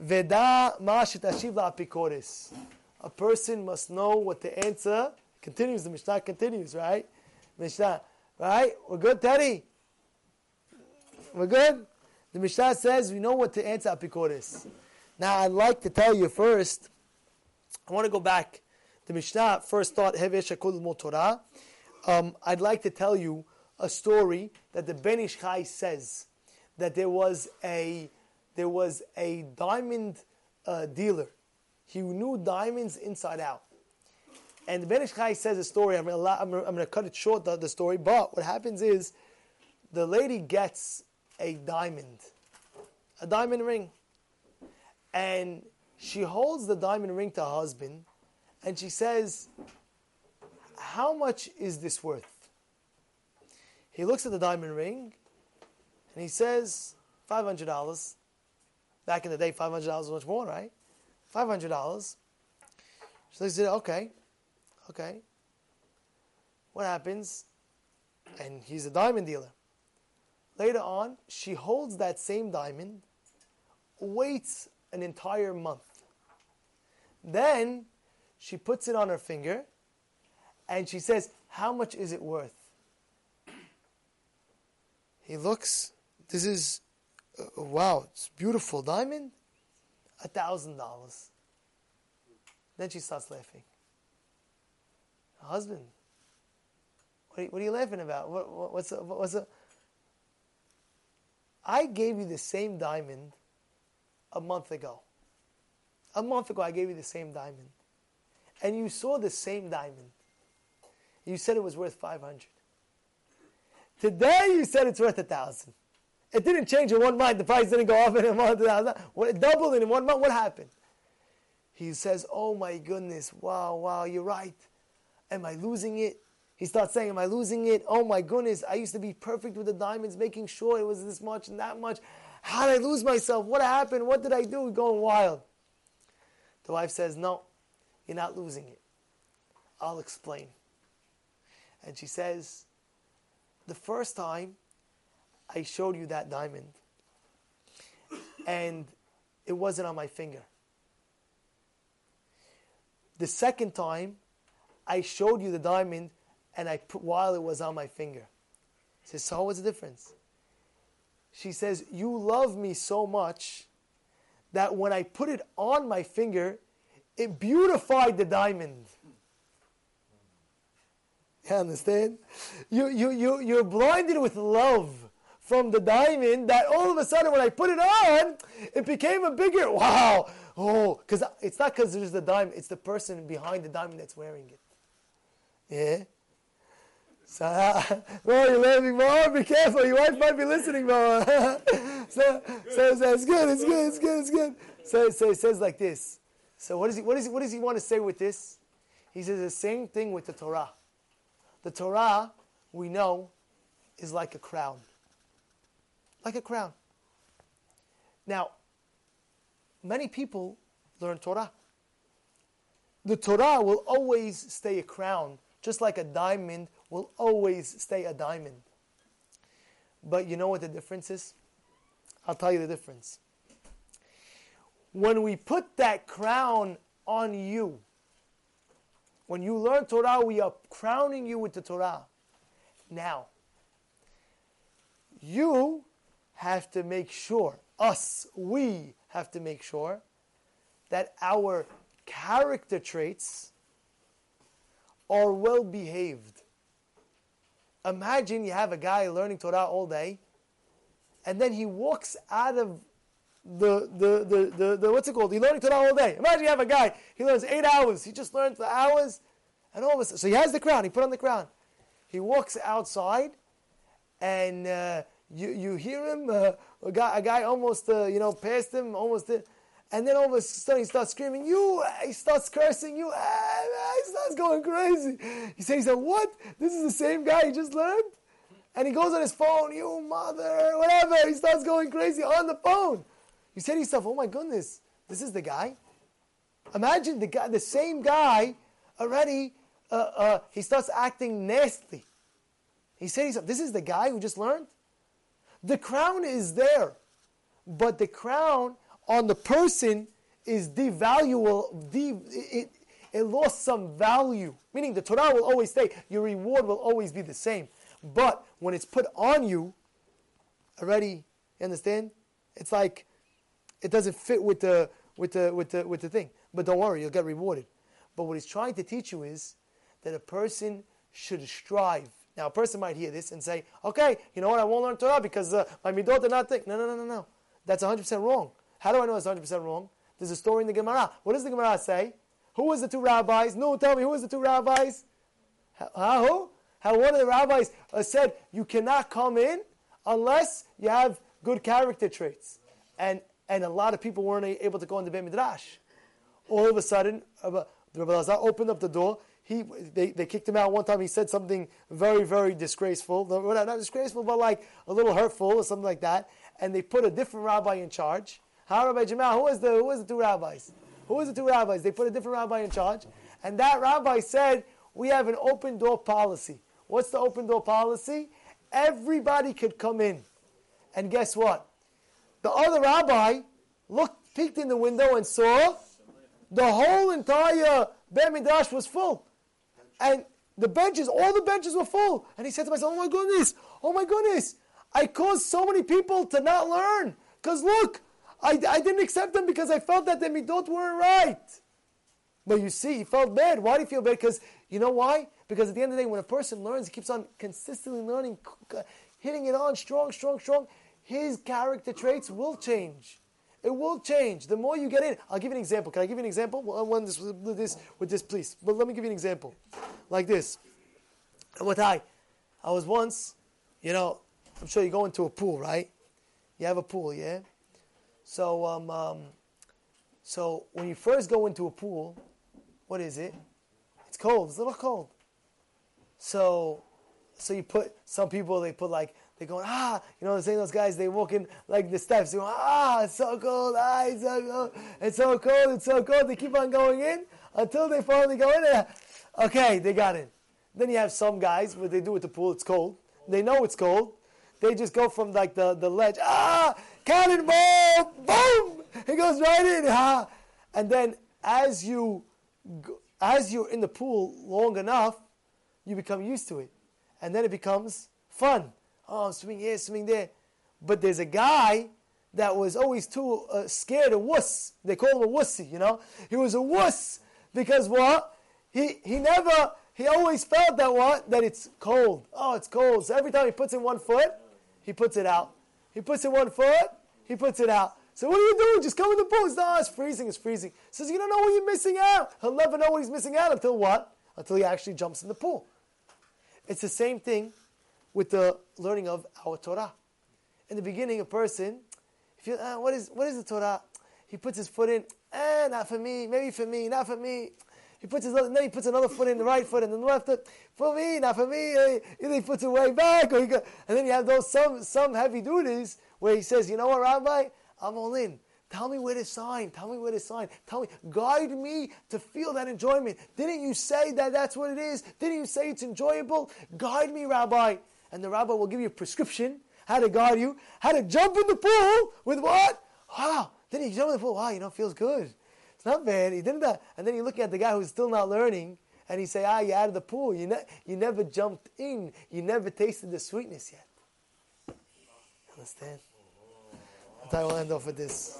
Veda ma shetashiv la'apikoris. A person must know what the answer continues. The Mishnah continues, right? Mishnah, right? We're good, Teddy? We're good? The Mishnah says we know what to answer apikoris. Now, I'd like to tell you first, I want to go back. The Mishnah first thought, Hevesh Akul Torah. Um, I'd like to tell you a story that the Ben Ish Chai says that there was a there was a diamond uh, dealer. He knew diamonds inside out. And Ben Ish Chai says a story. I'm going to cut it short, the, the story. But what happens is the lady gets a diamond, a diamond ring. And she holds the diamond ring to her husband and she says, How much is this worth? He looks at the diamond ring and he says, $500. Back in the day, $500 was much more, right? $500. So he said, okay, okay. What happens? And he's a diamond dealer. Later on, she holds that same diamond, waits an entire month. Then she puts it on her finger and she says, How much is it worth? He looks, this is, wow, it's beautiful diamond, a thousand dollars. Then she starts laughing. Husband, what are you, what are you laughing about? What, what, what's, a, what's a, I gave you the same diamond a month ago. A month ago, I gave you the same diamond. And you saw the same diamond. You said it was worth 500. Today, you said it's worth a thousand. It didn't change in one month. The price didn't go up in a month. It doubled in one month. What happened? He says, Oh my goodness, wow, wow, you're right. Am I losing it? He starts saying, Am I losing it? Oh my goodness, I used to be perfect with the diamonds, making sure it was this much and that much. How did I lose myself? What happened? What did I do? Going wild. The wife says, No, you're not losing it. I'll explain. And she says, The first time I showed you that diamond, and it wasn't on my finger. The second time, I showed you the diamond and I put while it was on my finger. He says, So what's the difference? She says, You love me so much that when I put it on my finger, it beautified the diamond. You understand? You, you, you, you're blinded with love from the diamond that all of a sudden when I put it on, it became a bigger, wow, oh, because it's not because there's the diamond, it's the person behind the diamond that's wearing it. Yeah? So, uh, well, you're laughing more. Be careful. Your wife might be listening more. so, so, so it's good. It's good. It's good. It's good. So, so it says like this. So what, is he, what, is he, what does he want to say with this? He says the same thing with the Torah. The Torah, we know, is like a crown. Like a crown. Now, many people learn Torah. The Torah will always stay a crown, just like a diamond will always stay a diamond. But you know what the difference is? I'll tell you the difference. When we put that crown on you, when you learn Torah, we are crowning you with the Torah. Now, you have to make sure, us, we have to make sure that our character traits are well behaved. Imagine you have a guy learning Torah all day, and then he walks out of the, the, the, the, the what's it called? He's learning Torah all day. Imagine you have a guy, he learns eight hours, he just learned for hours, and all of a sudden, so he has the crown, he put on the crown. He walks outside, and uh, you, you hear him, uh, a, guy, a guy almost, uh, you know, passed him, almost, and then all of a sudden he starts screaming, you, he starts cursing, you, he starts going crazy. He says, what? This is the same guy he just learned? And he goes on his phone, you mother, whatever. He starts going crazy on the phone. You say to yourself, oh my goodness, this is the guy? Imagine the guy, the same guy already, uh, uh, he starts acting nasty. He said this is the guy who just learned? The crown is there, but the crown on the person is devaluable, de, it, it lost some value. Meaning the Torah will always stay, your reward will always be the same. But when it's put on you, already, you understand? It's like it doesn't fit with the with the with the with the thing. But don't worry, you'll get rewarded. But what he's trying to teach you is that a person should strive. Now, a person might hear this and say, "Okay, you know what? I won't learn Torah because uh, my midot are not thick." No, no, no, no, no. That's 100% wrong. How do I know it's 100% wrong? There's a story in the Gemara. What does the Gemara say? Who was the two rabbis? No, tell me, who was the two rabbis? How, who? How one of the rabbis uh, said, you cannot come in unless you have good character traits. And, and a lot of people weren't able to go into the Beit Midrash. All of a sudden, uh, the Rabbi Lazar opened up the door. He, they, they kicked him out one time. He said something very, very disgraceful. Not disgraceful, but like a little hurtful or something like that. And they put a different rabbi in charge. How Rabbi Jamal? Who was the who was the two rabbis? Who was the two rabbis? They put a different rabbi in charge, and that rabbi said, "We have an open door policy. What's the open door policy? Everybody could come in, and guess what? The other rabbi looked, peeked in the window, and saw the whole entire Beit was full, and the benches, all the benches were full. And he said to myself, "Oh my goodness! Oh my goodness! I caused so many people to not learn because look." I, I didn't accept them because I felt that the midot weren't right. But you see, he felt bad. Why do you feel bad? Because you know why? Because at the end of the day, when a person learns, he keeps on consistently learning, hitting it on strong, strong, strong, his character traits will change. It will change. The more you get in, I'll give you an example. Can I give you an example? One this this with this, please. But let me give you an example, like this. What I, I was once, you know, I'm sure you go into a pool, right? You have a pool, yeah. So, um, um, so when you first go into a pool, what is it? It's cold. It's a little cold. So, so you put some people. They put like they going ah, you know, saying those guys. They walk in like the steps. They go ah, it's so cold. Ah, it's so cold. It's so cold. It's so cold. They keep on going in until they finally go in. And, okay, they got in. Then you have some guys what they do with the pool. It's cold. They know it's cold. They just go from like the, the ledge. Ah, cannonball! Boom! It goes right in. Ha! And then as you as you're in the pool long enough, you become used to it, and then it becomes fun. Oh, I'm swimming here, swimming there. But there's a guy that was always too uh, scared, a wuss. They call him a wussy, you know. He was a wuss because what? He he never. He always felt that what? That it's cold. Oh, it's cold. So every time he puts in one foot, he puts it out. He puts in one foot, he puts it out. So what are you doing? Just come in the pool. It's, no, it's freezing, it's freezing. Says you don't know what you're missing out. He'll never know what he's missing out until what? Until he actually jumps in the pool. It's the same thing with the learning of our Torah. In the beginning, a person, if you, uh, what is what is the Torah? He puts his foot in, eh, not for me, maybe for me, not for me. He puts his then he puts another foot in the right foot and then the left foot for me, not for me. Either he puts it way back, or he go, and then you have those some some heavy duties where he says, you know what, Rabbi, I'm all in. Tell me where to sign. Tell me where to sign. Tell me, guide me to feel that enjoyment. Didn't you say that that's what it is? Didn't you say it's enjoyable? Guide me, Rabbi. And the Rabbi will give you a prescription how to guide you, how to jump in the pool with what? Wow. Then you jump in the pool. Wow, you know, feels good. It's not bad. He didn't that. And then you look at the guy who's still not learning and he say, ah, you're out of the pool. You, ne- you never jumped in. You never tasted the sweetness yet. Understand? I will end off with this.